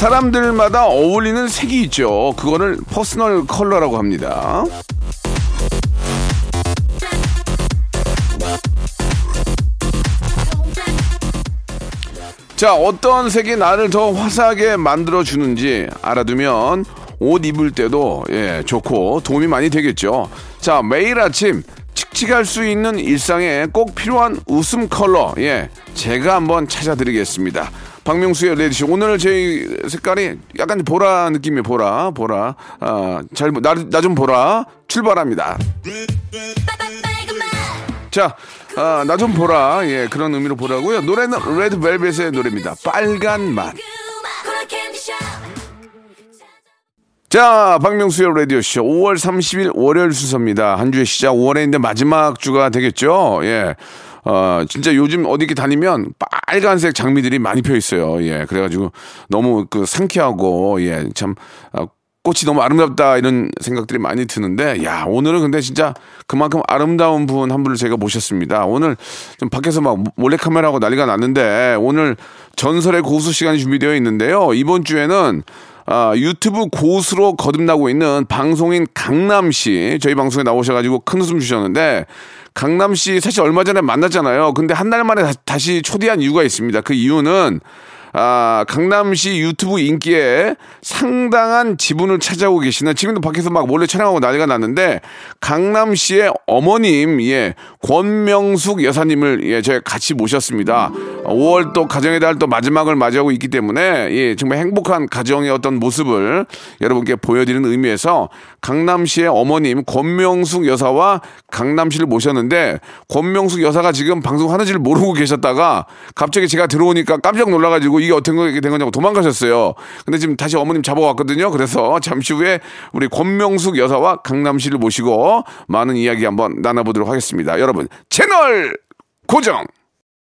사람들마다 어울리는 색이 있죠. 그거를 퍼스널 컬러라고 합니다. 자, 어떤 색이 나를 더 화사하게 만들어 주는지 알아두면 옷 입을 때도 예, 좋고 도움이 많이 되겠죠. 자, 매일 아침 칙칙할 수 있는 일상에 꼭 필요한 웃음 컬러 예, 제가 한번 찾아드리겠습니다. 박명수의 레디쇼 오늘 제 색깔이 약간 보라 느낌이 보라 보라 아, 잘나 좀 보라 출발합니다. 자, 아, 나 좀 보라. 예, 그런 의미로 보라고요. 노래는 레드벨벳의 노래입니다. 빨간 맛. 자, 박명수의 라디오쇼 5월 30일 월요일 순서입니다. 한 주의 시작 5월에 데 마지막 주가 되겠죠. 예. 어, 진짜 요즘 어디 게 다니면 빨간색 장미들이 많이 펴 있어요. 예. 그래가지고 너무 그 상쾌하고, 예. 참, 어, 꽃이 너무 아름답다 이런 생각들이 많이 드는데 야 오늘은 근데 진짜 그만큼 아름다운 분 한 분을 제가 모셨습니다 오늘 좀 밖에서 막 몰래카메라하고 난리가 났는데 오늘 전설의 고수 시간이 준비되어 있는데요 이번 주에는 아, 유튜브 고수로 거듭나고 있는 방송인 강남 씨 저희 방송에 나오셔가지고 큰 웃음 주셨는데 강남 씨 사실 얼마 전에 만났잖아요. 근데 한 달 만에 다시 초대한 이유가 있습니다. 그 이유는 아, 강남시 유튜브 인기에 상당한 지분을 차지하고 계시는 지금도 밖에서 막 몰래 촬영하고 난리가 났는데 강남시의 어머님 예 권명숙 여사님을 예 저희 같이 모셨습니다. 5월 또 가정의 달 또 마지막을 맞이하고 있기 때문에 예 정말 행복한 가정의 어떤 모습을 여러분께 보여드리는 의미에서 강남시의 어머님 권명숙 여사와 강남시를 모셨는데 권명숙 여사가 지금 방송하는지를 모르고 계셨다가 갑자기 제가 들어오니까 깜짝 놀라가지고 이게 어떻게 된 거냐고 도망가셨어요. 근데 지금 다시 어머님 잡아왔거든요. 그래서 잠시 후에 우리 권명숙 여사와 강남 씨를 모시고 많은 이야기 한번 나눠보도록 하겠습니다. 여러분 채널 고정.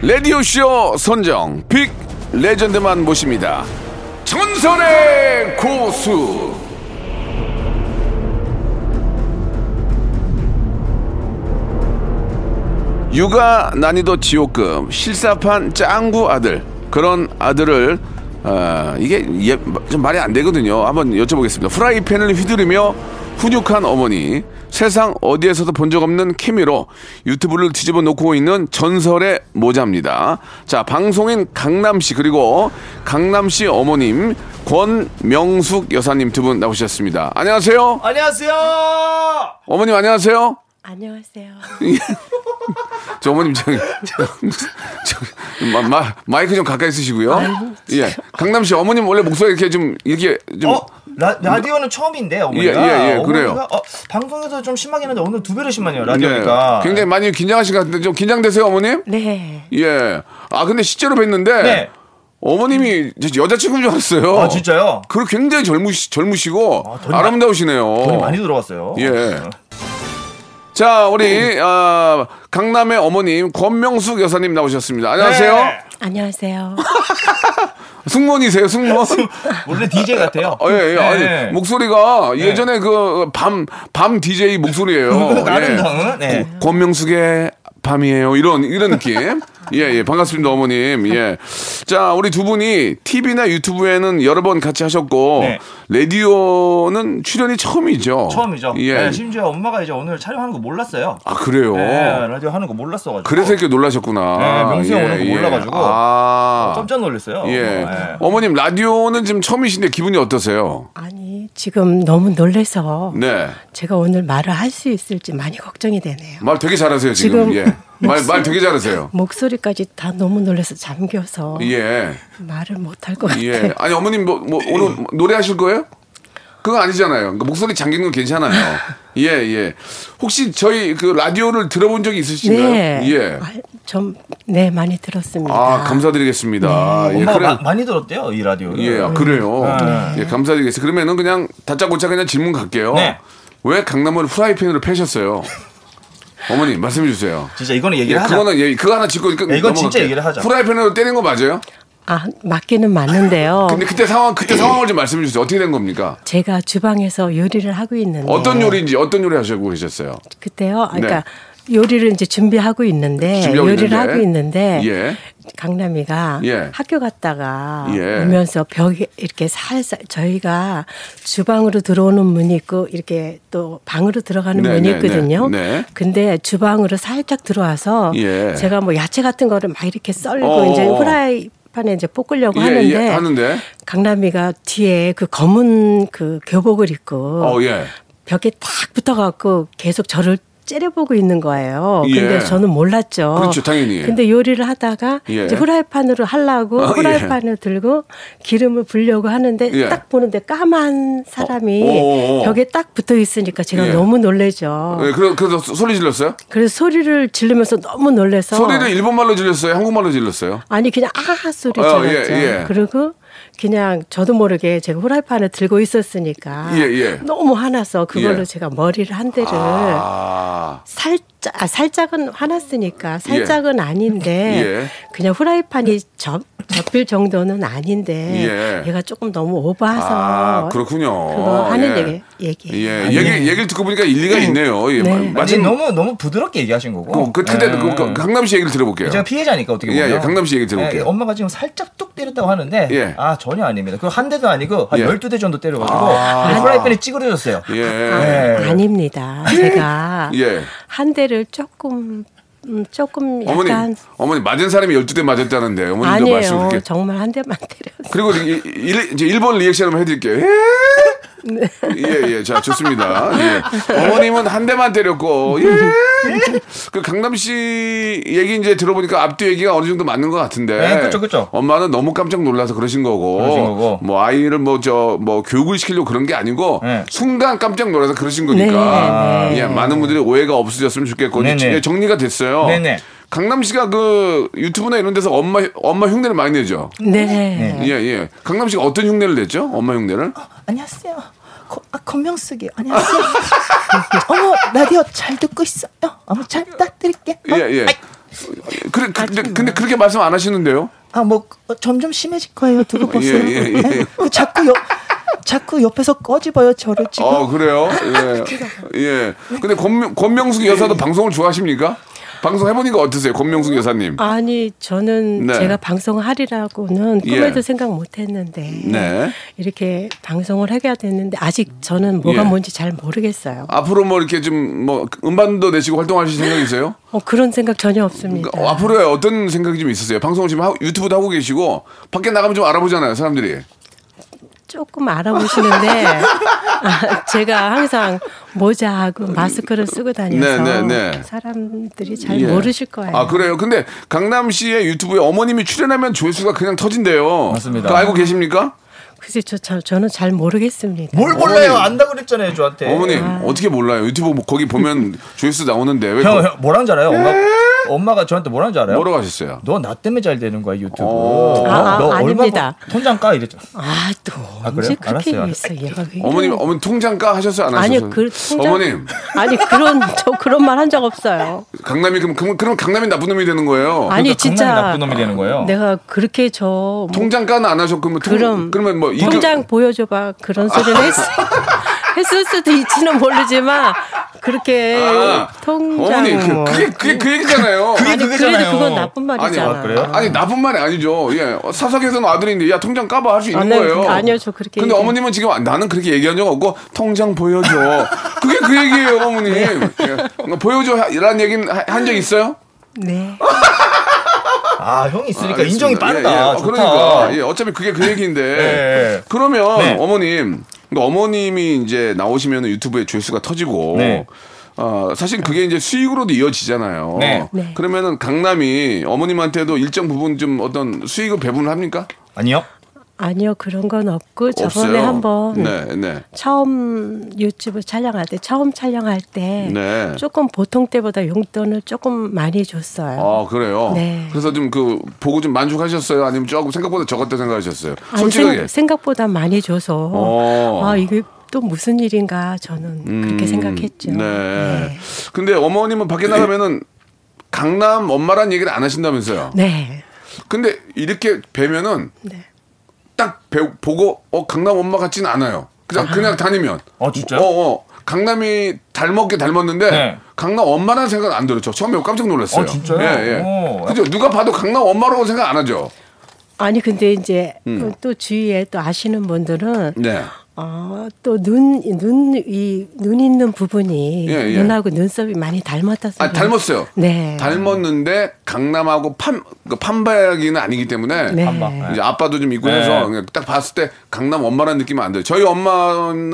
레디오쇼 선정 빅 레전드만 모십니다. 전설의 고수. 육아 난이도 지옥급 실사판 짱구 아들 그런 아들을 어, 이게 예, 좀 말이 안 되거든요. 한번 여쭤보겠습니다. 프라이팬을 휘두르며 훈육한 어머니 세상 어디에서도 본 적 없는 케미로 유튜브를 뒤집어 놓고 있는 전설의 모자입니다. 자, 방송인 강남 씨 그리고 강남 씨 어머님 권명숙 여사님 두 분 나오셨습니다. 안녕하세요. 안녕하세요. 어머님 안녕하세요. 안녕하세요. 저 어머님 저기 저, 마, 마, 마이크 좀 가까이 쓰시고요. 예, 강남 씨 어머님 원래 목소리 이렇게 좀 이렇게 좀 어? 라, 라디오는 처음인데 어머니가 예, 예, 예, 그래요. 어, 방송에서 좀 심하긴 한데 오늘 두 배로 심하네요 라디오니까. 네, 굉장히 많이 긴장하신 것 같은데 좀 긴장되세요 어머님? 네. 예. 아 근데 실제로 뵀는데 네. 어머님이 여자친구인 줄 알았어요. 아 진짜요? 그리고 굉장히 젊으시, 젊으시고 아, 돈이 아름다우시네요. 돈이 많이 들어갔어요. 예. 자, 우리 어, 강남의 어머님 권명숙 여사님 나오셨습니다. 안녕하세요. 네. 안녕하세요. 승무원이세요, 승무원? 원래 DJ 같아요. 어, 예, 예. 네. 아니, 목소리가 예전에 그 밤, 밤 DJ 목소리예요. 아름다운, 네. 고- 권명숙의 밤이에요. 이런 이런 느낌. 예, 예. 반갑습니다, 어머님. 예. 자, 우리 두 분이 TV나 유튜브에는 여러 번 같이 하셨고 네. 라디오는 출연이 처음이죠. 처음이죠. 예. 네, 심지어 엄마가 이제 오늘 촬영하는 거 몰랐어요. 아, 그래요. 네, 라디오 하는 거 몰랐어가지고. 그래서 이렇게 놀라셨구나. 네, 명수 형 오는 거 몰라가지고. 아. 깜짝 놀랐어요. 예. 네. 어머님 라디오는 지금 처음이신데 기분이 어떠세요? 아니 지금 너무 놀래서 네. 제가 오늘 말을 할 수 있을지 많이 걱정이 되네요. 말 되게 잘하세요 지금. 지금 예. 말, 말 되게 잘하세요. 목소리까지 다 너무 놀라서 잠겨서 예. 말을 못할 것 같아요. 예. 아니 어머님 뭐, 뭐 오늘 뭐 노래하실 거예요? 그거 아니잖아요. 그러니까 목소리 잠긴 건 괜찮아요. 예, 예. 혹시 저희 그 라디오를 들어본 적이 있으신가요? 네, 예. 아, 좀 네 많이 들었습니다. 아, 감사드리겠습니다. 예, 엄마가 그래. 마- 많이 들었대요 이 라디오를. 예, 아, 그래요. 네. 예, 감사드리겠습니다. 그러면은 그냥 다짜고짜 그냥 질문 갈게요. 네. 왜 강남을 프라이팬으로 패셨어요? 어머니 말씀해 주세요. 진짜 이거는 예, 얘기를 하자. 그거는 예, 그거 하나 짚고 이건 야, 이건 진짜 얘기를 하자. 프라이팬으로 때린 거 맞아요? 아 맞기는 맞는데요. 근데 그때 상황 그때 상황을 좀 말씀해 주세요. 어떻게 된 겁니까? 제가 주방에서 요리를 하고 있는데 어떤 요리인지 어떤 요리 하시고 계셨어요? 그때요. 아, 네. 그러니까 요리를 이제 준비하고 있는데 준비하고 요리를 있는데. 하고 있는데 예. 강남이가 예. 학교 갔다가 예. 오면서 벽에 이렇게 살살 저희가 주방으로 들어오는 문이 있고 이렇게 또 방으로 들어가는 네, 문이 네, 있거든요. 네, 네. 근데 주방으로 살짝 들어와서 예. 제가 뭐 야채 같은 거를 막 이렇게 썰고 어. 이제 후라이팬에 이제 볶으려고 예, 하는데, 예, 하는데. 강남이가 뒤에 그 검은 그 교복을 입고 어, 예. 벽에 딱 붙어갖고 계속 저를 째려보고 있는 거예요. 예. 근데 저는 몰랐죠. 그렇죠, 당연히. 근데 요리를 하다가 예. 이제 후라이팬으로 하려고 어, 예. 후라이팬을 들고 기름을 불려고 하는데 예. 딱 보는데 까만 사람이 어, 어, 어. 벽에 딱 붙어 있으니까 제가 예. 너무 놀래죠. 예, 그래, 그래서 소- 소리 질렀어요? 그래서 소리를 지르면서 너무 놀래서 소리를 일본말로 질렀어요? 한국말로 질렀어요? 아니 그냥 아 소리 어, 질렀죠. 예, 예. 그리고 그냥 저도 모르게 제가 후라이팬을 들고 있었으니까 예, 예. 너무 화나서 그걸로 예. 제가 머리를 한 대를 아. 살짝 아, 살짝은 화났으니까 살짝은 아닌데 예. 그냥 후라이팬이 접 접힐 정도는 아닌데 예. 얘가 조금 너무 오버해서 아, 그렇군요. 그거 하는 예. 얘기 얘기 예, 얘기, 얘기를 듣고 보니까 일리가 있네요. 예, 네. 마침 너무 너무 부드럽게 얘기하신 거고. 그, 그, 근데 예. 그, 그 강남 씨 얘기를 들어볼게요. 제가 피해자니까 어떻게 예, 보면. 예, 강남 씨 얘기 들어볼게요. 예, 엄마가 지금 살짝 뚝 때렸다고 하는데 예. 아 전혀 아닙니다. 그 한 대도 아니고 한 예. 12대 정도 때려가지고 아. 프라이팬이 찌그러졌어요. 예. 예. 아닙니다. 제가 예. 한대 를 조금 음, 조금 어머니, 약간 어머니 맞은 사람이 12대 맞았다는데 어머님도 말씀 아니에요. 그렇게 정말 한 대만 때렸어요. 그리고 일, 일, 이제 1번 리액션 한번 해드릴게요. 예, 예, 자, 좋습니다. 예. 어머님은 한 대만 때렸고, 예. 그 강남 씨 얘기 이제 들어보니까 앞뒤 얘기가 어느 정도 맞는 것 같은데. 네, 그쵸, 그쵸. 엄마는 너무 깜짝 놀라서 그러신 거고. 그러신 거고. 뭐 아이를 뭐 저, 뭐 교육을 시키려고 그런 게 아니고. 네. 순간 깜짝 놀라서 그러신 거니까. 네, 네. 예, 많은 분들이 오해가 없으셨으면 좋겠고. 네, 이제 네. 정리가 됐어요. 네, 네. 강남 씨가 그 유튜브나 이런 데서 엄마, 엄마 흉내를 많이 내죠. 네. 예, 예. 강남 씨가 어떤 흉내를 냈죠? 엄마 흉내를? 안녕하세요. 거, 아, 건명쓰기. 안녕하세요. 어머, 라디오 잘 듣고 있어요. 어머, 잘 부탁드릴게. 어? 예, 예. 그래, 근데, 근데 그렇게 말씀 안 하시는데요? 아, 뭐, 어, 점점 심해질 거예요. 두고 보세요. 예, 예, 예. 그 자꾸 옆, 자꾸 옆에서 꺼집어요, 저를 지금. 어, 그래요? 예. 예. 근데 권명, 권명숙 여사도 방송을 좋아하십니까? 방송 해보니까 어떠세요? 권명숙 여사님. 아니 저는 네. 제가 방송하리라고는 예. 꿈에도 생각 못했는데 네. 이렇게 방송을 하게 됐는데 아직 저는 뭐가 예. 뭔지 잘 모르겠어요. 앞으로 뭐 이렇게 좀 뭐 음반도 내시고 활동하실 생각이세요? 어, 그런 생각 전혀 없습니다. 그러니까 앞으로의 어떤 생각이 좀 있으세요? 방송을 지금 하고, 유튜브도 하고 계시고 밖에 나가면 좀 알아보잖아요, 사람들이. 조금 알아보시는데 아, 제가 항상 모자하고 마스크를 쓰고 다녀서 네, 네, 네. 사람들이 잘 예. 모르실 거예요. 아 그래요? 근데 강남 씨의 유튜브에 어머님이 출연하면 조회수가 그냥 터진대요. 맞습니다. 알고 계십니까? 글쎄 저, 저 저는 잘 모르겠습니다. 뭘 몰라요? 안다고 그랬잖아요, 저한테. 어머님 어떻게 몰라요? 유튜브 뭐 거기 보면 조회수 나오는데 왜 형, 거- 형 뭐라는 줄 알아요? 엄마, 엄마가 저한테 뭐라는 줄 알아요? 뭐라고 하셨어요? 너 나 때문에 잘 되는 거야 유튜브. 오. 너, 아, 너 아닙니다. 얼마 통장 까 이랬죠. 아, 또 아, 언제 그래요? 그렇게 알았어요. 했어? 얘가 왜 어머님? 어머니 통장 까 하셨어요 안 하셨어요? 아니요, 그 통장 어머님 아니 그런 저 그런 말 한 적 없어요. 강남이 그럼 그럼, 강남이 나쁜 놈이 되는 거예요. 아니 그러니까 진짜 강남이 나쁜 놈이 되는 거예요. 내가 그렇게 저 뭐, 통장 까는 안 하셨고 그러면 통- 그럼 그러면 뭐 이거- 통장 보여줘봐 그런 소리를 했, 했을 수도 있지는 모르지만 그렇게 아, 통장 어머니 그, 뭐. 그게 그게 그 얘기잖아요. 그게 아니 그거잖아요. 그래도 그건 나쁜 말이잖아. 아니, 그래요? 아니 나쁜 말이 아니죠. 예, 사석에서는 아들인데 야 통장 까봐 할 수 있는 아, 네, 거예요. 아니요, 저 그렇게 근데 얘기- 어머님은 지금 나는 그렇게 얘기한 적 없고 통장 보여줘. 그게 그 얘기예요, 어머님. 네. 예. 보여줘라는 얘기는 한 적 있어요? 네. 아 형이 있으니까 알겠습니다. 인정이 예, 빠르다. 예. 어, 좋다. 그러니까 예, 어차피 그게 그 얘기인데. 예. 그러면 네. 어머님, 그러니까 어머님이 이제 나오시면 유튜브에 조회수가 터지고. 네. 어, 사실 그게 이제 수익으로도 이어지잖아요. 네. 네. 그러면은 강남이 어머님한테도 일정 부분 좀 어떤 수익을 배분을 합니까? 아니요. 아니요 그런 건 없고 저번에 없어요. 한번 네, 네. 처음 유튜브 촬영할 때 처음 촬영할 때 네. 조금 보통 때보다 용돈을 조금 많이 줬어요. 아 그래요. 네. 그래서 좀 그 보고 좀 만족하셨어요? 아니면 조금 생각보다 적었다 생각하셨어요? 아니, 솔직하게. 생, 각보다 많이 줘서 어. 아 이게 또 무슨 일인가 저는 그렇게 음, 생각했죠. 네. 근데 어머님은 밖에 나가면은 강남 엄마란 얘기를 안 하신다면서요? 네. 근데 이렇게 뵈면은 네. 딱 배, 보고 어 강남 엄마 같지는 않아요. 그냥 그냥 다니면. 어, 진짜요? 어, 어. 강남이 닮았게 닮았는데 네. 강남 엄마라는 생각 안. 저 처음에 깜짝 놀랐어요. 어, 진짜요? 예, 예. 오. 그죠? 누가 봐도 강남 엄마라고 생각 안 하죠. 아니 근데 이제 음. 또 주위에 또 아시는 분들은 네. 어, 또눈 눈 이 눈 있는 부분이 예, 예. 눈하고 눈썹이 많이 닮았다. 아, 닮았어요. 네. 닮았는데 강남하고 판, 그 판박이는 아니기 때문에 네. 판박. 이제 아빠도 좀 있고 네. 해서 그냥 딱 봤을 때 강남 엄마라는 느낌은 안 들어요. 저희 엄마는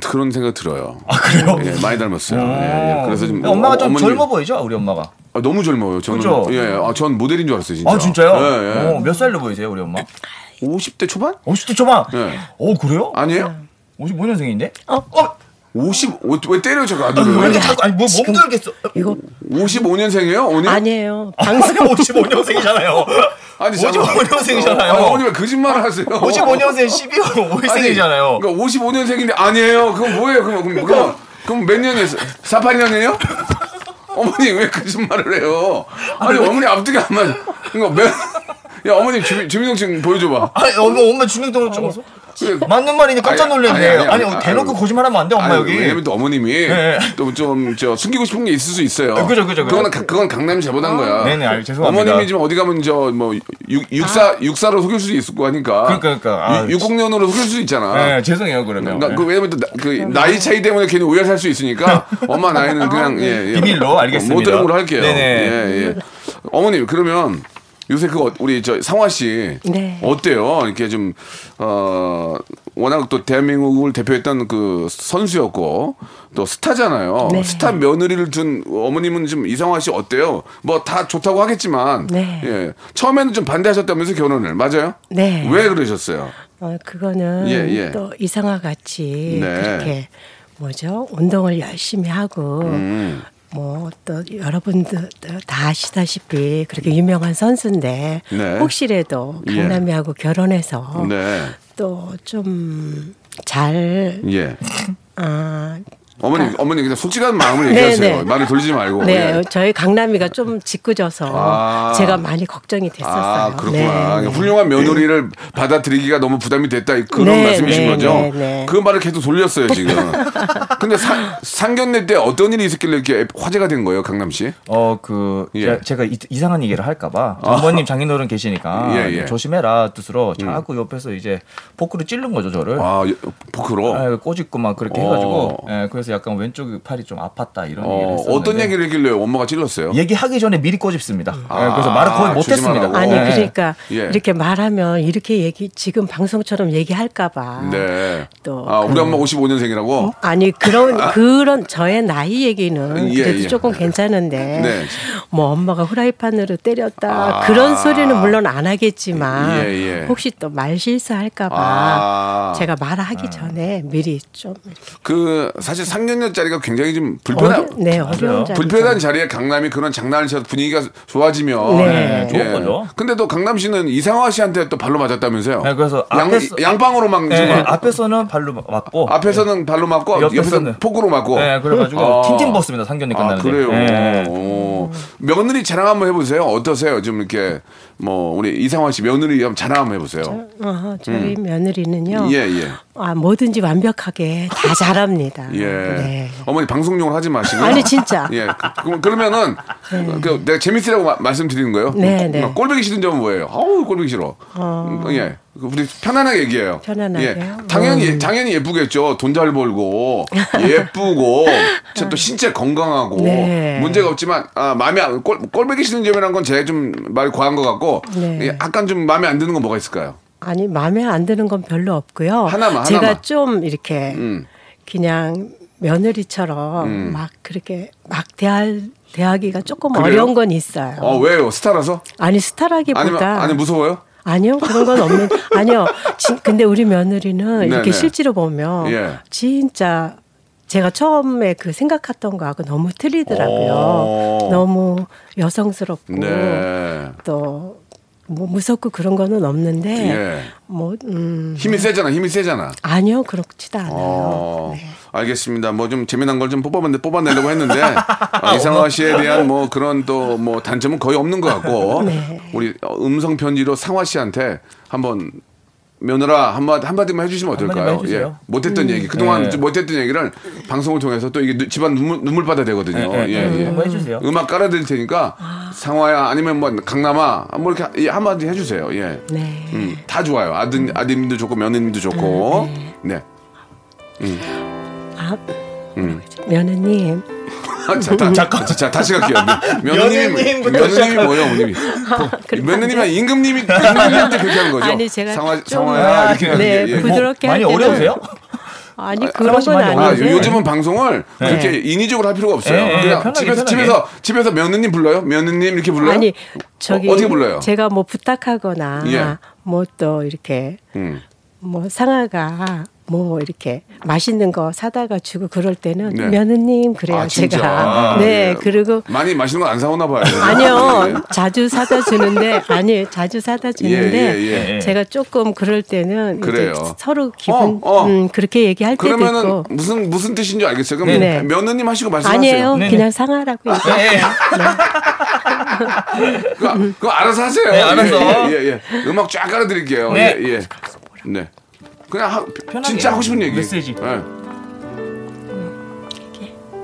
그런 생각 들어요. 아, 그래요? 예, 많이 닮았어요. 예, 예. 그래서 좀 엄마가 좀 어머님이- 젊어 보이죠, 우리 엄마가. 아, 너무 젊어요. 저는 그죠? 예, 아, 전 모델인 줄 알았어요, 진짜. 아 진짜요? 예, 예. 어, 몇 살로 보이세요, 우리 엄마? 50대 초반? 50대 초반. 예. 어 그래요? 아니에요? 55년생인데? 어? 어? 50, 왜, 왜 때려, 저거 왜 아들을? 이렇게 자꾸 아니 뭐 몸 들겠어? 이거 55년생이에요, 어머니? 아니에요. 방송 55년생이잖아요. 아니, 잠깐만. 55년생이잖아요. 아, 어머니 왜 거짓말을 하세요? 55년생 12월 5일생이잖아요. 그러니까 55년생인데 아니에요. 그건 뭐예요? 그럼 그럼 그럼, 그럼 몇 년이에요? 48년이에요? 어머니 왜 거짓말을 해요? 아니 어머니 앞뒤가 안 맞아. 그러니까 몇, 야 어머니 주민 주민등록증 보여줘봐. 아니 엄마 엄마 주민등록증 그래. 맞는 말이니 깜짝 놀랐네. 아니, 아니, 아니, 대놓고. 거짓말하면 안 돼, 엄마 여기. 왜냐면 또 어머님이 네. 또좀 저 숨기고 싶은 게 있을 수 있어요. 아, 그죠, 그죠, 가- 그건 강남이 잘못한 거야. 네네, 알- 죄송합니다. 어머님이 지금 어디 가면 저 뭐 육사 육사로 속일 수도 있을 거 하니까. 그러니까, 그러니까. 아, 60년으로 속일 수 있잖아. 네, 죄송해요 그러면. 나, 그 왜냐면 또그 나이 차이 때문에 괜히 오해 살수 있으니까 엄마 나이는 그냥 예, 예. 비밀로 알겠습니다. 못 들은 걸로 할게요. 네네. 예, 예. 어머님 그러면 요새 그 우리 저 상화 씨 네. 어때요? 이렇게 좀 어 워낙 또 대한민국을 대표했던 그 선수였고 또 스타잖아요. 네. 스타 며느리를 둔 어머님은 좀 이상화 씨 어때요? 뭐 다 좋다고 하겠지만 네. 예. 처음에는 좀 반대하셨다면서 결혼을 맞아요? 네. 왜 그러셨어요? 어, 그거는 예, 예. 또 이상화 같이 네. 그렇게 뭐죠 운동을 열심히 하고 음. 뭐 또 여러분들 다 아시다시피 그렇게 유명한 선수인데 네. 혹시라도 예. 강남이하고 결혼해서 네. 또좀 잘 예. 아, 어머니, 어머니 그냥 솔직한 마음을 네, 얘기하세요. 네. 말을 돌리지 말고. 네, 예. 저희 강남이가 좀 짓궂어서 아. 제가 많이 걱정이 됐었어요. 아, 그렇구나. 네, 네. 훌륭한 며느리를 받아들이기가 너무 부담이 됐다. 그런 네, 말씀이신 네, 거죠? 네, 네. 그 말을 계속 돌렸어요, 지금. 근데 사- 상견례 때 어떤 일이 있었길래 이렇게 화제가 된 거예요, 강남시? 어, 그, 예. 아. 제- 제가 이, 이상한 얘기를 할까봐. 장모님 장인어른 계시니까. 예, 음. 예. 조심해라 뜻으로 자꾸 옆에서 이제 포크를 찌른 거죠, 저를. 아, 예, 포크로? 아, 꼬집고 막 그렇게 어. 해가지고. 예, 그래서 약간 왼쪽 팔이 좀 아팠다 이런 얘기를 어, 했었는데. 어떤 얘기를 했길래 엄마가 찔렀어요? 얘기하기 전에 미리 꼬집습니다. 예, 아, 그래서 말을 거의 못했습니다. 아니 예. 그러니까 예. 이렇게 말하면 이렇게 얘기 지금 방송처럼 얘기할까봐 네. 또 아, 우리 그- 엄마 55년생이라고? 아니 그런 그런 저의 나이 얘기는 예, 그래도 예. 조금 괜찮은데 네. 뭐 엄마가 후라이팬으로 때렸다 아. 그런 소리는 물론 안 하겠지만 예, 예. 혹시 또 말 실수할까봐 아. 제가 말하기 전에 미리 좀 그, 사실 상견례 자리가 굉장히 좀 불편한, 어려, 네 어려운 자리 불편한 자리에 강남이 그런 장난을 쳐서 분위기가 좋아지면 네. 네, 좋은 거죠. 근데 또 강남 씨는 이상화 씨한테 또 발로 맞았다면서요? 네, 그래서 양, 앞에서- 양방으로 막 예, 지금 예, 앞에서는 발로 맞고. 앞에서는 발로 맞고 옆에서는- 폭으로 맞고. 네, 그래가지고 아. 틴틴 벗습니다 상견례 아 끝나는데. 그래요. 예. 오. 어, 며느리 자랑 한번 해보세요. 어떠세요? 좀 이렇게 뭐 우리 이상환 씨 며느리 한번 자랑 한번 해보세요. 어, 저희 며느리는요. 예, 예. 아, 뭐든지 완벽하게 다 잘합니다. 예. 네. 어머니 방송용으로 하지 마시고. 아니, 진짜. 예. 그, 그러면은 그 내가 재밌으라고 마- 말씀드리는 거예요. 네, 네. 꼴보기 싫은 점은 뭐예요? 아우 꼴보기 싫어. 음, 예. 그 우리 편안하게 얘기해요. 편안하게요? 예. 당연히 음. 당연히 예쁘겠죠. 돈 잘 벌고 예쁘고 저또 신체 건강하고 네. 문제가 없지만 아 마음에 안, 꼴 꼴보기 싫은 점이라는 건 제가 좀 말이 과한 것 같고 네. 예, 약간 좀 마음에 안 드는 건 뭐가 있을까요? 아니 마음에 안 드는 건 별로 없고요. 하나만, 제가 하나만. 좀 이렇게 음. 그냥 며느리처럼 막 그렇게 막 대할 대하기가 조금 그래요? 어려운 건 있어요. 어 왜요? 스타라서? 아니 스타라기보다 아니 무서워요? 아니요 그런 건 없는 아니요. 진- 근데 우리 며느리는 이렇게 네네. 실제로 보면 예. 진짜 제가 처음에 그 생각했던 거하고 너무 틀리더라고요. 오. 너무 여성스럽고 네. 또 뭐 무섭고 그런 거는 없는데 예. 뭐 음, 힘이 세잖아. 힘이 세잖아. 아니요 그렇지도 않아요. 어, 네. 알겠습니다. 뭐 좀 재미난 걸 좀 뽑아봤는데 뽑아내려고 했는데 아, 이상화 씨에 대한 뭐 그런 또 뭐 단점은 거의 없는 것 같고 네. 우리 음성 편지로 상화 씨한테 한번 며느라 한마디 한마디만 해주시면 어떨까요? 한마디만 해주세요. 예, 못했던 얘기 그동안 네. 좀 못했던 얘기를 방송을 통해서 또 이게 누- 집안 눈물 눈물 받아 되거든요. 네, 네. 예, 예. 한번 해주세요. 음악 깔아드릴 테니까 상화야 아니면 뭐 강남아 뭐 이렇게 예, 한마디 해주세요. 예. 네. 음, 다 좋아요. 아들 아드님도 좋고 며느님도 좋고. 네. 아, 음. 며느님 아, 자, 다, 잠깐. 자, 다시 갈게요. 며느님부터 며느님이 뭐예요, 어머님이? 며느님이 임금님이, 임금님한테 그렇게 하는 거죠? 아니, 제가 상화, 좀- 상화야, 이렇게. 네, 예, 예. 부드럽게 많이 할 때는 어려우세요? 아니 아, 그런 건 많이 아, 요즘은 방송을 그렇게 인위적으로 할 필요가 없어요. 네, 네, 그냥 편하게, 집에서, 편하게. 집에서, 집에서 며느님 불러요? 며느님 이렇게 불러요? 아니 저기 어, 어떻게 불러요? 제가 뭐 부탁하거나 예. 뭐또 이렇게 음. 뭐 상아가 뭐 이렇게 맛있는 거 사다가 주고 그럴 때는 네. 며느님 그래요 아? 제가 아, 네 예. 그리고 많이 맛있는 거 안 사오나 봐요. 아니요 예. 자주 사다 주는데 아니 자주 사다 주는데 예, 예, 예. 제가 조금 그럴 때는 그래요. 서로 기분 어, 어. 음, 그렇게 얘기할 때도 그러면은 있고 무슨, 무슨 뜻인지 알겠어요. 그럼 네. 며느님 하시고 말씀하세요. 아니에요 네네. 그냥 상하라고 얘기해요. 네. 그거, 그거 알아서 하세요. 네, 알았어. 예, 예, 예. 음악 쫙 깔아드릴게요. 네. 예, 예. 네. 그냥 하, 편하게 진짜 하고 싶은 얘기. 메시지. 예.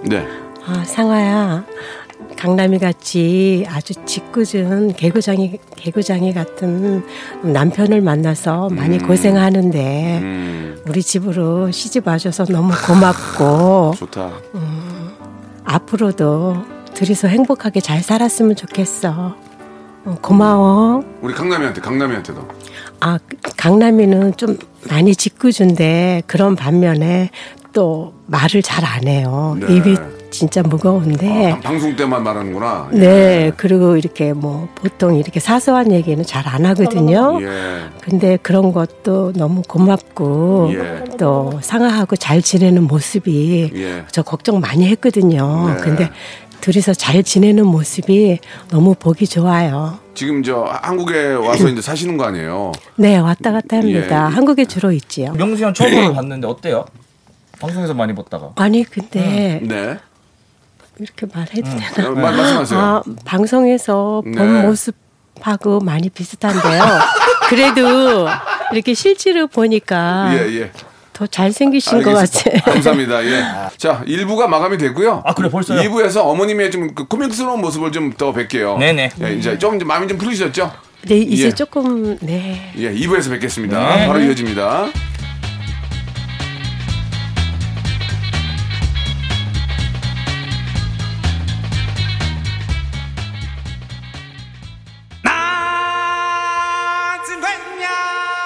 네. 아, 상아야. 강남이 같이 아주 짓궂은 개구장이 개구장이 같은 남편을 만나서 많이 고생하는데 음, 우리 집으로 시집 와줘서 너무 고맙고 좋다. 앞으로도 둘이서 행복하게 잘 살았으면 좋겠어. 어, 고마워. 우리 강남이한테, 강남이한테도. 아 강남이는 좀 많이 짓궂은데 그런 반면에 또 말을 잘 안 해요. 네. 입이 진짜 무거운데. 아, 방송 때만 말하는구나. 네, 그리고 이렇게 뭐 보통 이렇게 사소한 얘기는 잘 안 하거든요. 예. 근데 그런 것도 너무 고맙고 예. 또 상하하고 잘 지내는 모습이 예. 저 걱정 많이 했거든요. 네. 근데 둘이서 잘 지내는 모습이 너무 보기 좋아요. 지금 저 한국에 와서 이제 사시는 거 아니에요? 네, 왔다 갔다 합니다. 예. 한국에 주로 있지요. 명수 형 처음으로 봤는데 어때요? 방송에서 많이 봤다가. 아니 근데 네. 이렇게 말해도 어, 되나? 말, 말씀하세요. 아, 방송에서 본 네. 모습하고 많이 비슷한데요. 그래도 이렇게 실제로 보니까 예, 예. 더 잘생기신 것. 같아요. 감사합니다. 예. 자, 1부가 마감이 됐고요. 아, 그래, 벌써요? 2부에서 어머님의 좀그 코믹스러운 모습을 좀 더 뵐게요. 네네. 예, 이제 좀 이제 마음이 좀 풀리셨죠? 네, 이제 예. 조금 네. 예, 2부에서 뵙겠습니다. 네. 바로 이어집니다.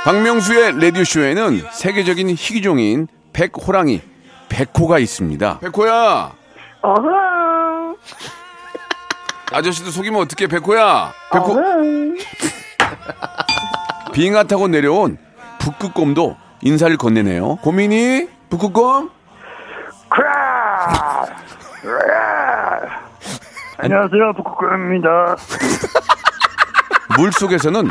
박명수의 라디오쇼에는 세계적인 희귀종인 백호랑이, 백호가 있습니다. 백호야! 어흥. 아저씨도 속이면 어떡해, 백호야! 백호. 빙하 타고 내려온 북극곰도 인사를 건네네요. 고민이? 북극곰? 크라. 안녕하세요, 북극곰입니다. 물 속에서는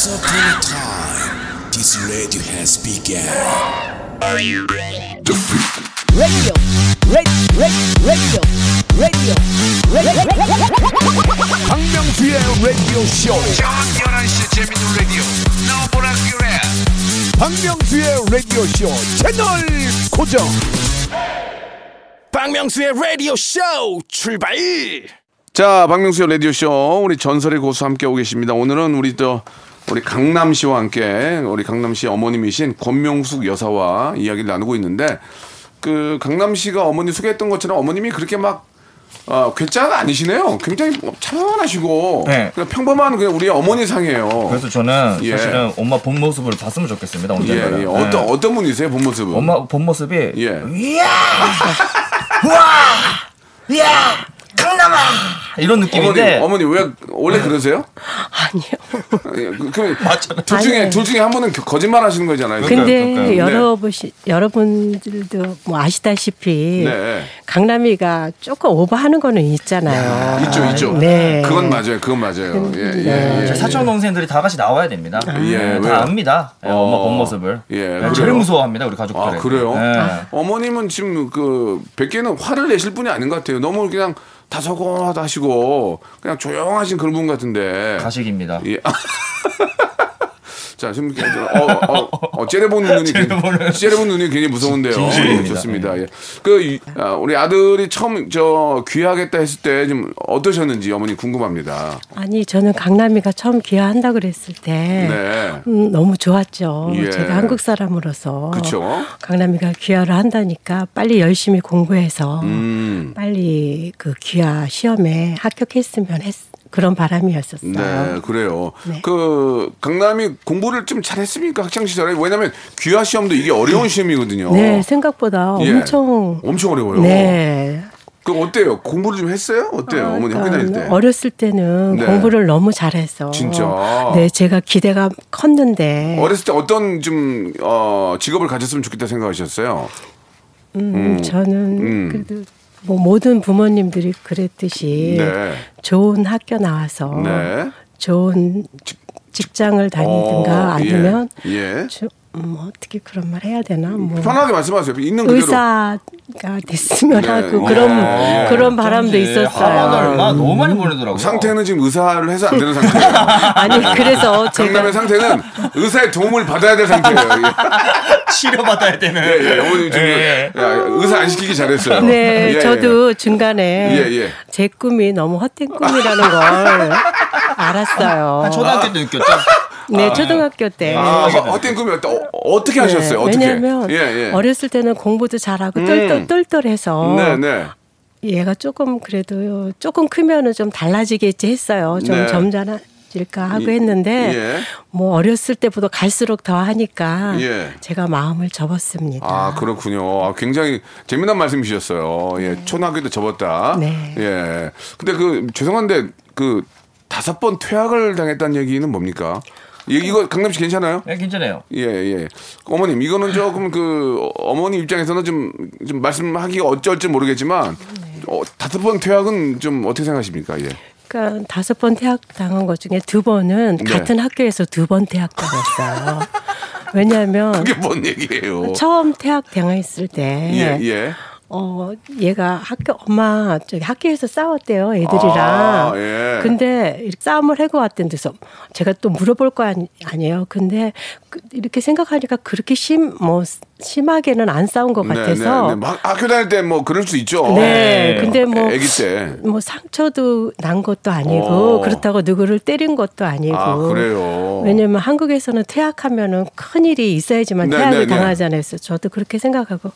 Once upon a time, this radio has begun. 박명수의 라디오 쇼. 저녁 11시 재밌는 라디오. 너보라 그래. 박명수의 라디오 쇼 채널 고정. 박명수의 라디오 쇼 출발 자, 박명수의 라디오 쇼, 우리 전설의 고수 함께 오고 계십니다. 오늘은 우리 또, 우리 강남 씨와 함께, 우리 강남 씨 어머님이신 권명숙 여사와 이야기를 나누고 있는데, 그, 강남 씨가 어머니 소개했던 것처럼 어머님이 그렇게 막, 어, 괴짜가 아니시네요. 굉장히 차분하시고, 네. 그냥 평범한 그냥 우리 어머니 상이에요. 그래서 저는 예. 사실은 엄마 본 모습을 봤으면 좋겠습니다. 예, 언젠가. 예. 어떤, 어떤 분이세요, 본 모습은? 엄마 본 모습이 예. 이야 우와 이야 강남아 이런 어머니, 느낌인데 어머니 왜 원래 그러세요? 아니요. 예, 그, 그, 맞잖아요. 둘 중에 아니에요. 둘 중에 한 분은 거짓말 하시는 거잖아요. 근데. 여러분 여러분들도 뭐 아시다시피 네. 강남이가 조금 오버하는 거는 있잖아요. 있죠, 있죠. 네. 그건 맞아요. 그건 맞아요. 예, 예, 예. 제 사촌 동생들이 다 같이 나와야 됩니다. 예, 네, 왜요? 다 압니다. 네, 어. 엄마 본 모습을. 예, 네? 제일 무서워합니다 우리 가족들. 아 그래요? 네. 어머님은 지금 그 뵙기에는 화를 내실 분이 아닌 것 같아요. 너무 그냥 다소곳하시고 그냥 조용하신 그런 분 같은데. 가식입니다. 예. 자, 지금 어, 어, 어, 째려보는 눈이 괜히, 째려보는 눈이 괜히 무서운데요. 예, 좋습니다. 예. 그 이- 아, 우리 아들이 처음 저 귀하겠다 했을 때 좀 어떠셨는지 어머니 궁금합니다. 아니 저는 강남이가 처음 귀화한다 그랬을 때 네. 음, 너무 좋았죠. 예. 제가 한국 사람으로서 그쵸. 강남이가 귀화를 한다니까 빨리 열심히 공부해서 음. 빨리 그 귀화 시험에 합격했으면 했, 그런 바람이었었어요. 네, 그래요. 네. 그 강남이 공부를 좀 잘했습니까 학창 시절에? 왜냐하면 귀화 시험도 이게 어려운 시험이거든요. 네, 생각보다 예. 엄청 엄청 어려워요. 네. 그 어때요? 공부를 좀 했어요? 어때요? 어머니 학교 다닐 때? 어렸을 때는 네. 공부를 너무 잘해서 진짜? 네, 제가 기대가 컸는데 어렸을 때 어떤 좀 어, 직업을 가졌으면 좋겠다 생각하셨어요? 음, 저는 음. 그래도 뭐 모든 부모님들이 그랬듯이 네. 좋은 학교 나와서 네. 좋은 직장을 다니든가 어, 아니면 예. 예. 저, 음, 어떻게 그런 말 해야 되나 뭐 편하게 말씀하세요. 있는 그대로. 의사가 됐으면 네. 하고 어, 그런 예. 그런 바람도 학원을 있었어요. 막 너무 많이 보내더라고요. 상태는 지금 의사를 해서 안 되는 상태예요. 아니 그래서 제가 강남의 상태는 의사의 도움을 받아야 될 상태예요. 치료 받아야 되는. 예, 예. 어머님 지금 예. 야, 의사 안 시키기 잘했어요. 네, 예, 예. 저도 중간에 예, 예. 제 꿈이 너무 헛된 꿈이라는 걸 알았어요. 한 초등학교 때 느꼈죠. 네, 초등학교 때. 아, 어, 헛된 꿈이었다. 어, 하셨어요? 네, 어떻게? 왜냐면 예, 예. 어렸을 때는 공부도 잘하고 음. 똘똘, 똘똘 해서 네, 네. 얘가 조금 그래도 조금 크면은 좀 달라지겠지 했어요. 좀 네. 점잖아질까 하고 이- 했는데 예. 뭐 어렸을 때보다 갈수록 더 하니까 예. 제가 마음을 접었습니다. 아, 그렇군요. 아, 굉장히 재미난 말씀이셨어요. 예, 초등학교 때 접었다. 네. 예. 근데 그, 죄송한데, 그, 다섯 번 퇴학을 당했다는 얘기는 뭡니까? 이, 이거 강남 씨 괜찮아요? 네, 괜찮아요. 예, 예. 어머님, 이거는 조금 그, 어머니 입장에서는 좀, 좀 말씀하기가 어쩔지 모르겠지만, 어, 다섯 번 퇴학은 좀 어떻게 생각하십니까? 예. 그러니까 다섯 번 퇴학 당한 것 중에 두 번은 네. 같은 학교에서 두 번 퇴학 당했어요. 왜냐하면 그게 뭔 얘기예요? 처음 퇴학 당했을 때 예, 예. 어, 얘가 학교, 엄마, 저기 학교에서 싸웠대요, 애들이랑. 아, 예. 근데 이렇게 싸움을 해고 왔던 데서 제가 또 물어볼 거 아니, 아니 에요. 근데 그- 이렇게 생각하니까 그렇게 심, 뭐, 심하게는 안 싸운 것 같아서. 네, 네. 막 학교 다닐 때 뭐 그럴 수 있죠. 네, 근데 뭐 아기 때. 뭐 상처도 난 것도 아니고 어. 그렇다고 누구를 때린 것도 아니고 아, 그래요? 왜냐면 한국에서는 퇴학하면은 큰 일이 있어야지만 네, 퇴학을 네, 네. 당하잖아요. 그래서 저도 그렇게 생각하고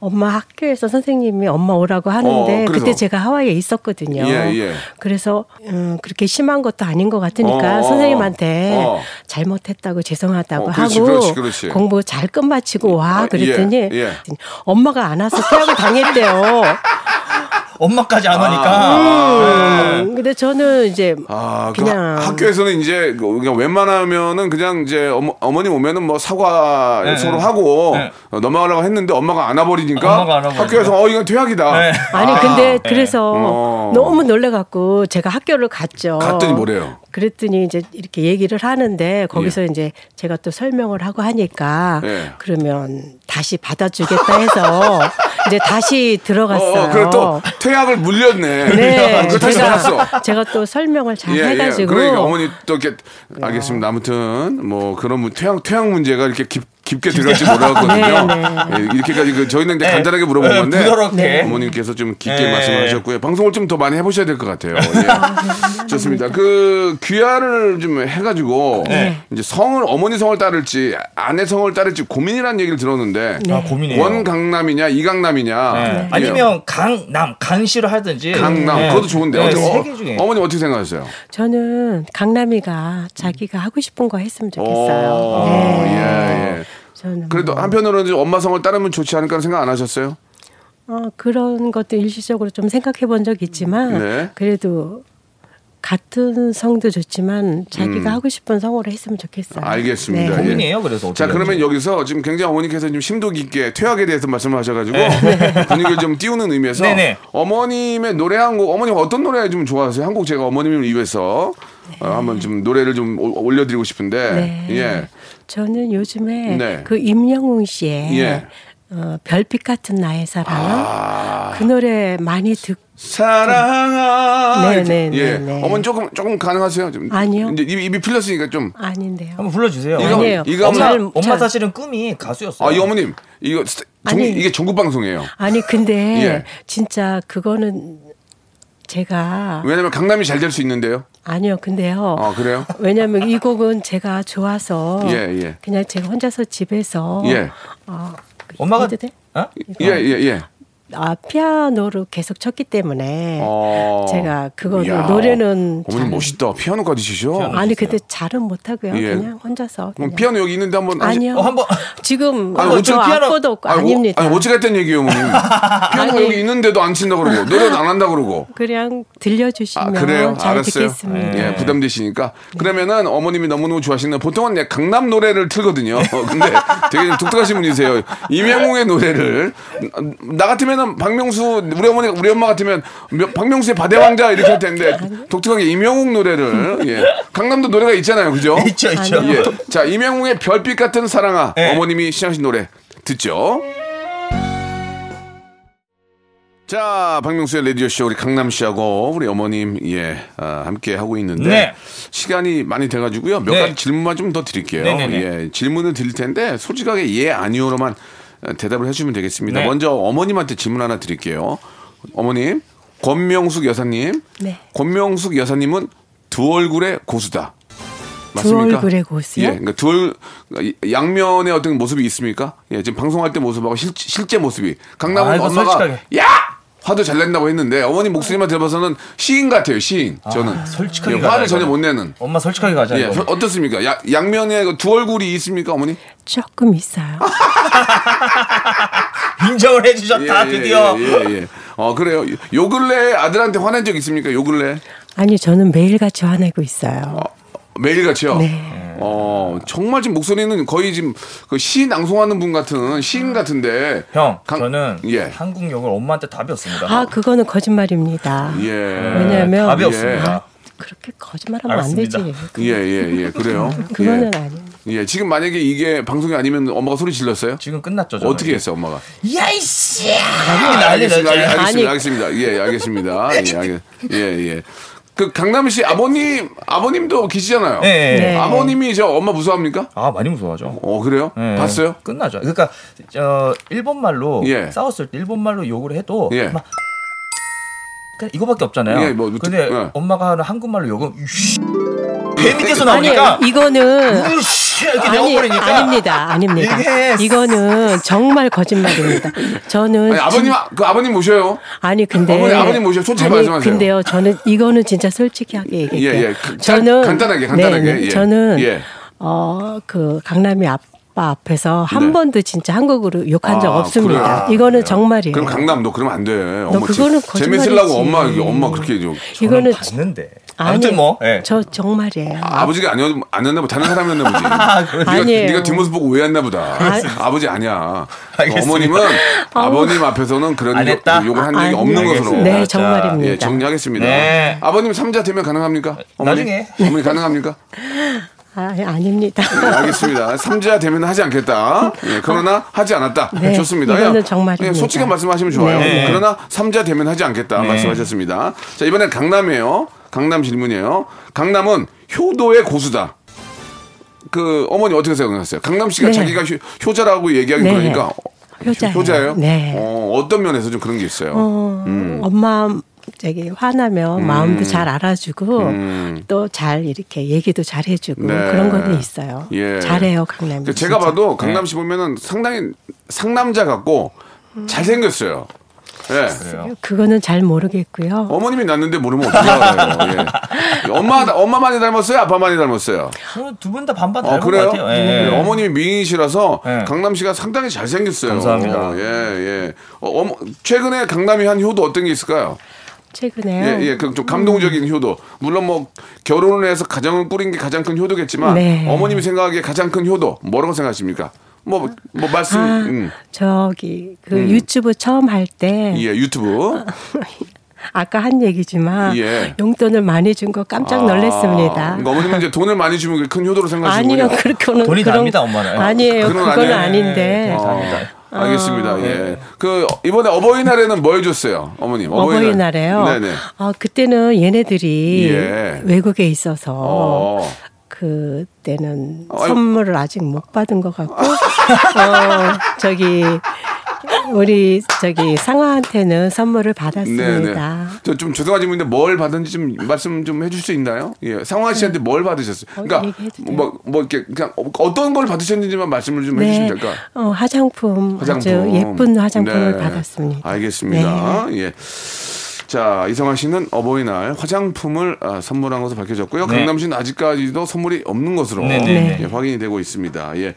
엄마 학교에서 선생님이 엄마 오라고 하는데 어? 그때 제가 하와이에 있었거든요. 예, 예. 그래서 음, 그렇게 심한 것도 아닌 것 같으니까 어, 선생님한테 어. 잘못했다고 죄송하다고 어, 그렇지, 하고 그렇지, 그렇지. 공부 잘 끝마치고 와 아, 그랬더니 예, 예. 엄마가 안 와서 퇴학을 당했대요. 엄마까지 안 오니까. 음, 근데 저는 이제 아, 그 그냥 하- 학교에서는 이제 그 그냥 웬만하면은 그냥 이제 어머, 어머님 오면은 뭐 사과 네, 서로 네. 하고 네. 어, 넘어가려고 했는데 엄마가 안 와버리니까 엄마가 안 와버리니까. 학교에서 어 이건 퇴학이다. 네. 아니 아, 근데 그래서 어. 너무 놀래갖고 제가 학교를 갔죠. 갔더니 뭐래요? 그랬더니 이제 이렇게 얘기를 하는데 거기서 이제 제가 또 설명을 하고 하니까 예. 그러면 다시 받아주겠다 해서 이제 다시 들어갔어요. 어, 어, 그래 또 퇴학을 물렸네. 네, 받았어. 제가, 제가 또 설명을 잘 예, 해가지고 예. 그러니까 어머니 또 이렇게 알겠습니다. 아무튼 뭐 그런 문- 퇴학 퇴학 문제가 이렇게 깊 깊게 들어갈지 몰랐거든요. 네, 네. 예, 이렇게까지 그 저희는 이제 네. 간단하게 물어본 네, 건데 부드럽게. 어머님께서 좀 깊게 네. 말씀을 하셨고요. 방송을 좀 더 많이 해보셔야 될 것 같아요. 예. 좋습니다. 그 귀화를 좀 해가지고 네. 이제 성을 어머니 성을 따를지 아내 성을 따를지 고민이라는 얘기를 들었는데 아, 고민이에요. 원 강남이냐 이 강남이냐 네. 예. 아니면 강남, 강시로 하든지. 강남 네. 그것도 좋은데 네, 어. 어머니 어떻게 생각하세요? 저는 강남이가 자기가 하고 싶은 거 했으면 좋겠어요. 오, 네. 예, 예. 저는 그래도 뭐, 한편으로는 엄마 성을 따르면 좋지 않을까 생각 안 하셨어요? 어, 그런 것도 일시적으로 좀 생각해 본 적 있지만 네. 그래도 같은 성도 좋지만 자기가 하고 싶은 성으로 했으면 좋겠어요. 음. 알겠습니다. 네. 예. 고민이에요. 그래서 자 어떻게 그러면 할지. 여기서 지금 굉장히 어머니께서 좀 심도 깊게 퇴학에 대해서 말씀을 하셔가지고 분위기를 좀 띄우는 의미에서 네네. 어머님의 노래 한 곡 어머님 어떤 노래 좀 좋아하세요? 한곡 제가 어머님을 위해서 어, 한번 좀 노래를 좀 올- 올려드리고 싶은데 네. 예 저는 요즘에 네. 그 임영웅 씨의 예. 어, 별빛 같은 나의 사랑 아. 그 노래 많이 듣 사랑아 네, 네, 예 네, 네. 어머니 조금 조금 가능하세요? 좀 아니요. 이제 입이, 입이 풀렸으니까 좀 아닌데요. 한번 불러주세요. 이거- 아니에요. 이거 엄마, 잘- 엄마 잘- 사실은 꿈이 가수였어요. 아, 이 어머님, 이거, 스- 정, 아니. 이게 전국 방송이에요. 아니 근데 예. 진짜 그거는 제가 왜냐면 강남이 잘 될 수 있는데요. 아니요 근데요. 아, 그래요? 왜냐면 이 곡은 제가 좋아서 예, 예. 그냥 제가 혼자서 집에서 예. 어, 엄마가 해도 돼? 어? 예, 예, 예. 아 피아노를 계속 쳤기 때문에 어. 제가 이야, 노래는 어머님 잘- 멋있다. 피아노까지 치셔. 아니 근데 잘은 못하고요. 예. 그냥 혼자서. 그냥. 피아노 여기 있는데 한번. 아니요. 어, 한번- 지금 아니, 저 어차피 피아노- 악보도 없고 아니, 아닙니다. 어, 아니, 어찌 갔다는 얘기예요, 어머님. 피아노 아니. 여기 있는데 도 안 친다 그러고, 노래도 안 한다 그러고. 그냥 아, 들려주시면 그래요? 잘 알았어요. 듣겠습니다. 예, 부담되시니까. 그러면은 어머님이 너무너무 좋아하시는 보통은 내 강남 노래를 틀거든요. 근데 되게 좀 독특하신 분이세요. 임영웅의 노래를 나 같으면 은 박명수 우리 어머니 우리 엄마 같으면 명- 박명수의 바대 왕자 이렇게 할 텐데 독특하게 임영웅 노래를 예. 강남도 노래가 있잖아요. 그죠? 있죠, 있죠. 예. 자, 임영웅의 별빛 같은 사랑아 네. 어머님이 시작하신 노래 듣죠. 자, 박명수의 라디오쇼 우리 강남 씨하고 우리 어머님 예 아, 함께 하고 있는데 네. 시간이 많이 돼가지고요 몇 네. 가지 질문만 좀 더 드릴게요. 네네네. 예, 질문을 드릴 텐데 솔직하게 예 아니오로만 어, 대답을 해주면 되겠습니다. 네. 먼저 어머님한테 질문 하나 드릴게요. 어머님 권명숙 여사님, 네. 권명숙 여사님은 두 얼굴의 고수다. 두 얼굴의 고수요? 예, 그러니까 두 얼, 그러니까 양면의 어떤 모습이 있습니까? 예, 지금 방송할 때 모습하고 실, 실제 모습이. 강남은 아, 엄마가 솔직하게. 야 화도 잘 낸다고 했는데 어머니 목소리만 들어봐서는 시인 같아요, 시인. 저는 아, 솔직하게 예, 가자, 화를 전혀 이거. 못 내는. 엄마 솔직하게 가자. 예, 이거. 어떻습니까? 야, 양면에 그두 얼굴이 있습니까, 어머니? 조금 있어요. 인정을 해주셨다 예, 드디어. 예, 예, 예. 어, 그래요. 요 근래 아들한테 화낸 적 있습니까? 요 근래? 아니 저는 매일같이 화내고 있어요. 매일같이요? 네. 어, 정말 지금 목소리는 거의 지금 그시 낭송하는 분 같은 시인 같은데. 형, 강- 저는 예. 한국 욕을 엄마한테 답이 없습니다. 아 그거는 거짓말입니다. 예. 왜냐하면 답이 예. 없습니다. 그렇게 거짓말하면 안. 되지. 예, 예, 예. 그래요? 그거는 예. 아니에요. 예, 지금 만약에 이게 방송이 아니면 엄마가 소리 질렀어요? 지금 끝났죠. 저는. 어떻게 했어요, 엄마가? 야이씨! 아, 알겠습니다. 알- 알겠습니다. 아니. 알겠습니다. 예, 알겠습니다. 예, 알겠, 예, 예. 그 강남 씨 아버님, 아버님도 계시잖아요. 예, 예. 네. 아버님이 저 엄마 무서워합니까? 아 많이 무서워하죠. 어, 그래요? 예. 봤어요? 끝나죠. 그러니까 저 일본 말로 예. 싸웠을 때 일본 말로 욕을 해도 예. 막 그냥 이거밖에 없잖아요. 예, 뭐, 근데 예. 엄마가 하는 한국말로 욕은 배 밑에서 아니 나오니까 이거는 이렇게 아니 내어버리니까 아닙니다. 아닙니다. 이게 이거는 정말 거짓말입니다. 저는 아니, 아버님, 그 아버님 모셔요. 아니 근데 어머니, 아버님 모셔. 솔직히 아니, 말씀하세요. 근데요, 저는 이거는 진짜 솔직하게 얘기할게요. 예, 예. 그, 간- 저는 간단하게, 간단하게. 네, 네. 예. 저는 예. 어그 강남이 아빠 앞에서 한 네. 번도 진짜 한국으로 욕한 적 아, 없습니다. 그래요? 이거는 정말이에요. 그럼 강남도 그러면 안 돼. 엄마 그거는 재- 재밌으려고. 엄마 엄마 그렇게 좀 이거는 봤는데. 아니, 아무튼 뭐. 예. 저 정말이에요. 아버지가 아니었 아니었나 보다. 다른 사람이었나 보지. 네가, 아니에요. 네가 뒷모습 보고 오해했나 보다. 아 버지 아니야. 알겠습니다. 어머님은 아버님 앞에서는 그런 안 욕- 했다? 욕을 한 적이 아니, 없는 알겠습니다. 것으로. 네, 자, 정말입니다. 예, 정리하겠습니다. 네. 아버님 삼자 되면 가능합니까? 어머니? 나중에. 어머니 가능합니까? 아, 아닙니다. 네, 알겠습니다. 삼자 되면 하지 않겠다. 예, 그러나 하지 않았다. 네, 좋습니다. 이거는 예, 정말입니다. 예, 솔직한 말씀하시면 좋아요. 네. 그러나 삼자 되면 하지 않겠다 네. 말씀하셨습니다. 자 이번엔 강남이에요. 강남 질문이에요. 강남은 효도의 고수다. 그 어머니 어떻게 생각하세요? 강남 씨가 네. 자기가 효, 자라고 얘기하기 네. 그러니까 효자예요. 효자예요? 네. 어, 어떤 면에서 좀 그런 게 있어요. 어, 음. 엄마 저기 화나면 마음도 잘 알아주고 음. 또잘 이렇게 얘기도 잘 해주고 네. 그런 거는 있어요. 예. 잘해요 강남이. 그 제가 진짜. 봐도 강남 씨 보면은 상당히 상남자 같고 잘 생겼어요. 예. 그래요. 그거는 잘 모르겠고요. 어머님이 낳는데 모르면 어떻게 알아요? 예. 엄마 엄마 많이 닮았어요? 아빠 많이 닮았어요? 저는 두 분 다 반반 어 닮은 것 그래요? 같아요. 예. 네, 어머님이 미인이시라서 예. 강남 씨가 상당히 잘 생겼어요. 감사합니다. 어, 예 예. 어, 어머, 최근에 강남이 한 효도 어떤 게 있을까요? 최근에요. 예, 예, 그좀 감동적인 효도. 물론 뭐 결혼을 해서 가정을 꾸린 게 가장 큰 효도겠지만 네. 어머님이 생각하기에 가장 큰 효도 뭐라고 생각하십니까? 뭐 뭐 말씀, 아, 음, 저기 그 유튜브 처음 할 때 예, 유튜브. 아까 한 얘기지만 예. 용돈을 많이 준 거 깜짝 아, 놀랐습니다. 그러니까 어머님은 이제 돈을 많이 주면 큰 효도로 생각하시는군요. 아니요, 그렇게는 돈이 그런- 답니다, 엄마는. 아니에요, 그건. 아닌데. 어, 답니다. 알겠습니다. 예. 그 이번에 어버이날에는 뭐 해줬어요, 어머님? 어버이날 에요. 네네. 아 그때는 얘네들이 예. 외국에 있어서 어. 그때는 아유. 선물을 아직 못 받은 것 같고 어, 저기 우리 저기 상아한테는 선물을. 받았습니다. 저 좀 죄송한 질문인데 뭘 받은지 좀 말씀 좀 해줄 수 있나요? 예, 상화 씨한테 뭘 받으셨어요? 그러니까 네. 얘기해도 돼요? 뭐, 뭐 이렇게 그냥 어떤 걸 받으셨는지만 말씀을 좀 네, 해주시면 될까? 어, 화장품, 아주 화장품. 예쁜 화장품을 네. 받았습니다. 알겠습니다. 예. 자, 이성아 씨는 어버이날 화장품을 아, 선물한 것으로 밝혀졌고요. 네. 강남 씨는 아직까지도 선물이 없는 것으로 네, 네, 네. 예, 확인이 되고 있습니다. 예.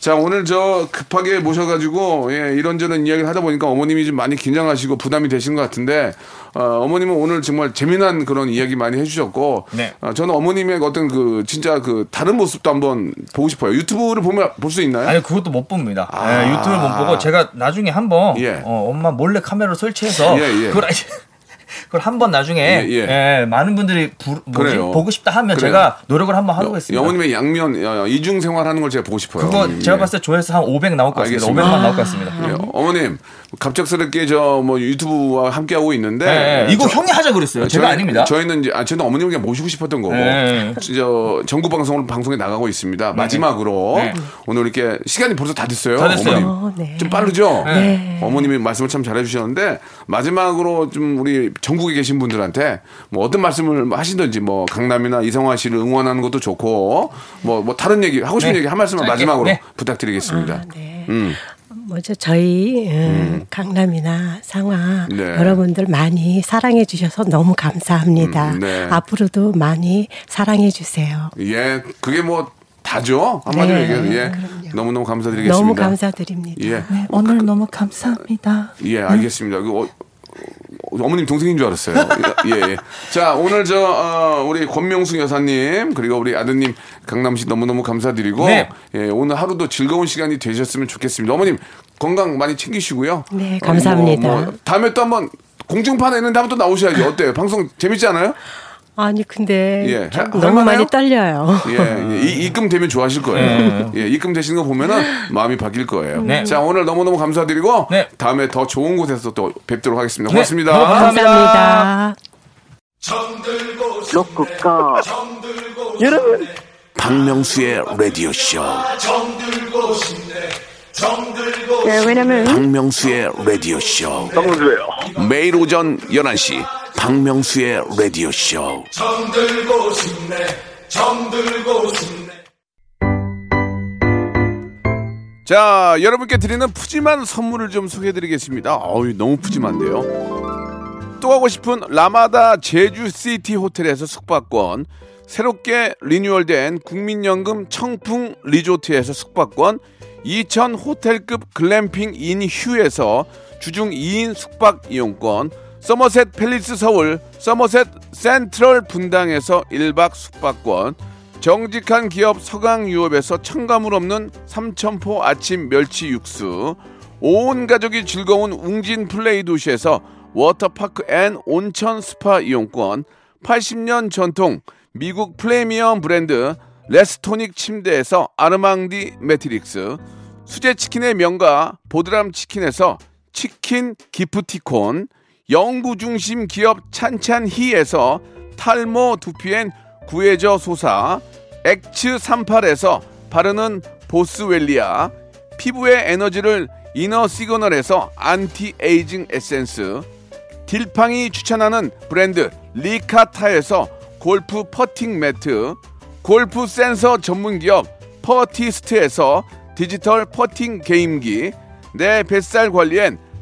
자, 오늘 저 급하게 모셔가지고 예, 이런저런 이야기를 하다 보니까 어머님이 좀 많이 긴장하시고 부담이 되신 것 같은데 어, 어머님은 오늘 정말 재미난 그런 이야기 많이 해주셨고 네. 어, 저는 어머님의 어떤 그 진짜 그 다른 모습도 한번 보고 싶어요. 유튜브를 보면 볼 수 있나요? 아니 그것도 못 봅니다. 아. 예, 유튜브를 못 보고 제가 나중에 한번 예. 어, 엄마 몰래 카메라로 설치해서 예, 예. 그걸 그걸 한번 나중에 예, 예. 예, 많은 분들이 부, 뭐지? 그래요. 보고 싶다 하면 그래요. 제가 노력을 한번 하겠습니다. 어머님의 양면 어, 이중 생활하는 걸 제가 보고 싶어요. 그거 어머님. 제가 예. 봤을 때 조회수 한 500 나올 것 같습니다. 알겠습니다. 500만 나올 것 같습니다. 예, 어머님 갑작스럽게 저 뭐 유튜브와 함께 하고 있는데 예, 예. 이거 저- 형이 하자 그랬어요. 제가 저희- 아닙니다. 저희는 이제 아 저는 어머님을 그냥 모시고 싶었던 거고 예. 진짜 전국 방송으로 방송에 나가고 있습니다. 마지막으로 네. 오늘 이렇게 시간이 벌써 다 됐어요. 다 됐어요. 어머님 어, 네. 좀 빠르죠? 네. 어머님이 말씀을 참 잘해주셨는데 마지막으로 좀 우리 전국에 계신 분들한테 뭐 어떤 말씀을 하시든지 뭐 강남이나 이성화 씨를 응원하는 것도 좋고 뭐뭐 다른 얘기 하고 싶은 네. 얘기 한 말씀만. 마지막으로 네. 부탁드리겠습니다. 아, 네. 음. 먼저 저희 음, 강남이나 상화 네. 여러분들 많이 사랑해 주셔서 너무 감사합니다. 음, 네. 앞으로도 많이 사랑해 주세요. 예, 그게 뭐 다죠. 한마디로 네, 얘기해도 예. 그럼요. 너무너무 감사드리겠습니다. 너무 감사드립니다. 예. 네, 오늘 너무 감사합니다. 예, 알겠습니다. 그 어, 어머님 동생인 줄 알았어요. 예, 예. 자, 오늘 저 어, 우리 권명숙 여사님 그리고 우리 아드님 강남 씨 너무너무 감사드리고 네. 예, 오늘 하루도 즐거운 시간이 되셨으면 좋겠습니다. 어머님 건강 많이 챙기시고요. 네, 어, 감사합니다. 뭐, 뭐 다음에 또 한번 공중파에 있는데 한번 또 나오셔야죠. 어때요? 방송 재밌지 않아요? 아니 근데 예, 좀 할- 너무 할만해요? 많이 떨려요. 예, 이, 입금 되면 좋아하실 거예요. 예, 입금 되시는 거 보면은 마음이 바뀔 거예요. 네. 자, 오늘 너무 너무 감사드리고 네. 다음에 더 좋은 곳에서 또 뵙도록 하겠습니다. 네, 고맙습니다. 너무 감사합니다. 로쿠카 여러분 박명수의 라디오 쇼. 예, 왜냐면 박명수의 라디오 쇼. 박명수예요 매일 오전 11시 박명수의 라디오 쇼. 자, 여러분께 드리는 푸짐한 선물을 좀 소개해드리겠습니다. 어우, 너무 푸짐한데요. 또 가고 싶은 라마다 제주시티 호텔에서 숙박권, 새롭게 리뉴얼된 국민연금 청풍 리조트에서 숙박권, 이천 호텔급 글램핑 인 휴에서 주중 2인 숙박 이용권, 서머셋 팰리스 서울, 서머셋 센트럴 분당에서 1박 숙박권, 정직한 기업 서강유업에서 첨가물 없는 삼천포 아침 멸치 육수, 온 가족이 즐거운 웅진 플레이 도시에서 워터파크 and 온천 스파 이용권, 80년 전통 미국 프리미엄 브랜드 레스토닉 침대에서 아르망디 매트리스, 수제 치킨의 명가 보드람 치킨에서 치킨 기프티콘, 연구 중심 기업 찬찬히에서 탈모 두피엔 구해저 소사, 엑츠 38에서 바르는 보스웰리아, 피부의 에너지를 이너 시그널에서 anti aging 에센스, 딜팡이 추천하는 브랜드 리카타에서 골프 퍼팅 매트, 골프 센서 전문 기업 퍼티스트에서 디지털 퍼팅 게임기, 내 뱃살 관리엔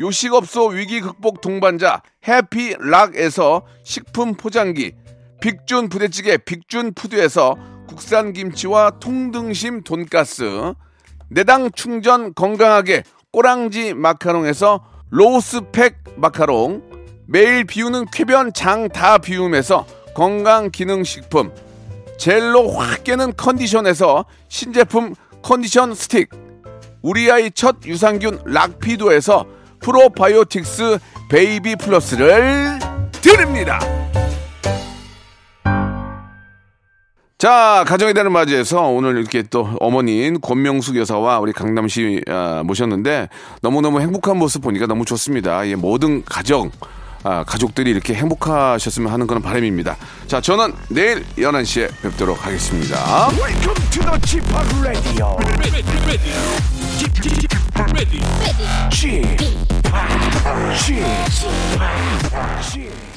요식업소 위기 극복 동반자 해피락에서 식품 포장기, 빅준 부대찌개 빅준 푸드에서 국산 김치와 통등심 돈가스, 내당 충전 건강하게 꼬랑지 마카롱에서 로스팩 마카롱, 매일 비우는 쾌변 장 다 비움에서 건강 기능 식품, 젤로 확 깨는 컨디션에서 신제품 컨디션 스틱, 우리 아이 첫 유산균 락피도에서 프로바이오틱스 베이비 플러스를 드립니다. 자, 가정의 달을 맞이해서 오늘 이렇게 또 어머니인 권명숙 여사와 우리 강남 씨, 아, 모셨는데 너무너무 행복한 모습 보니까 너무 좋습니다. 예, 모든 가정, 아, 가족들이 이렇게 행복하셨으면 하는 그런 바람입니다. 자, 저는 내일 11시에 뵙도록 하겠습니다. Ready. Ready. Cheer. Cheer. Cheer.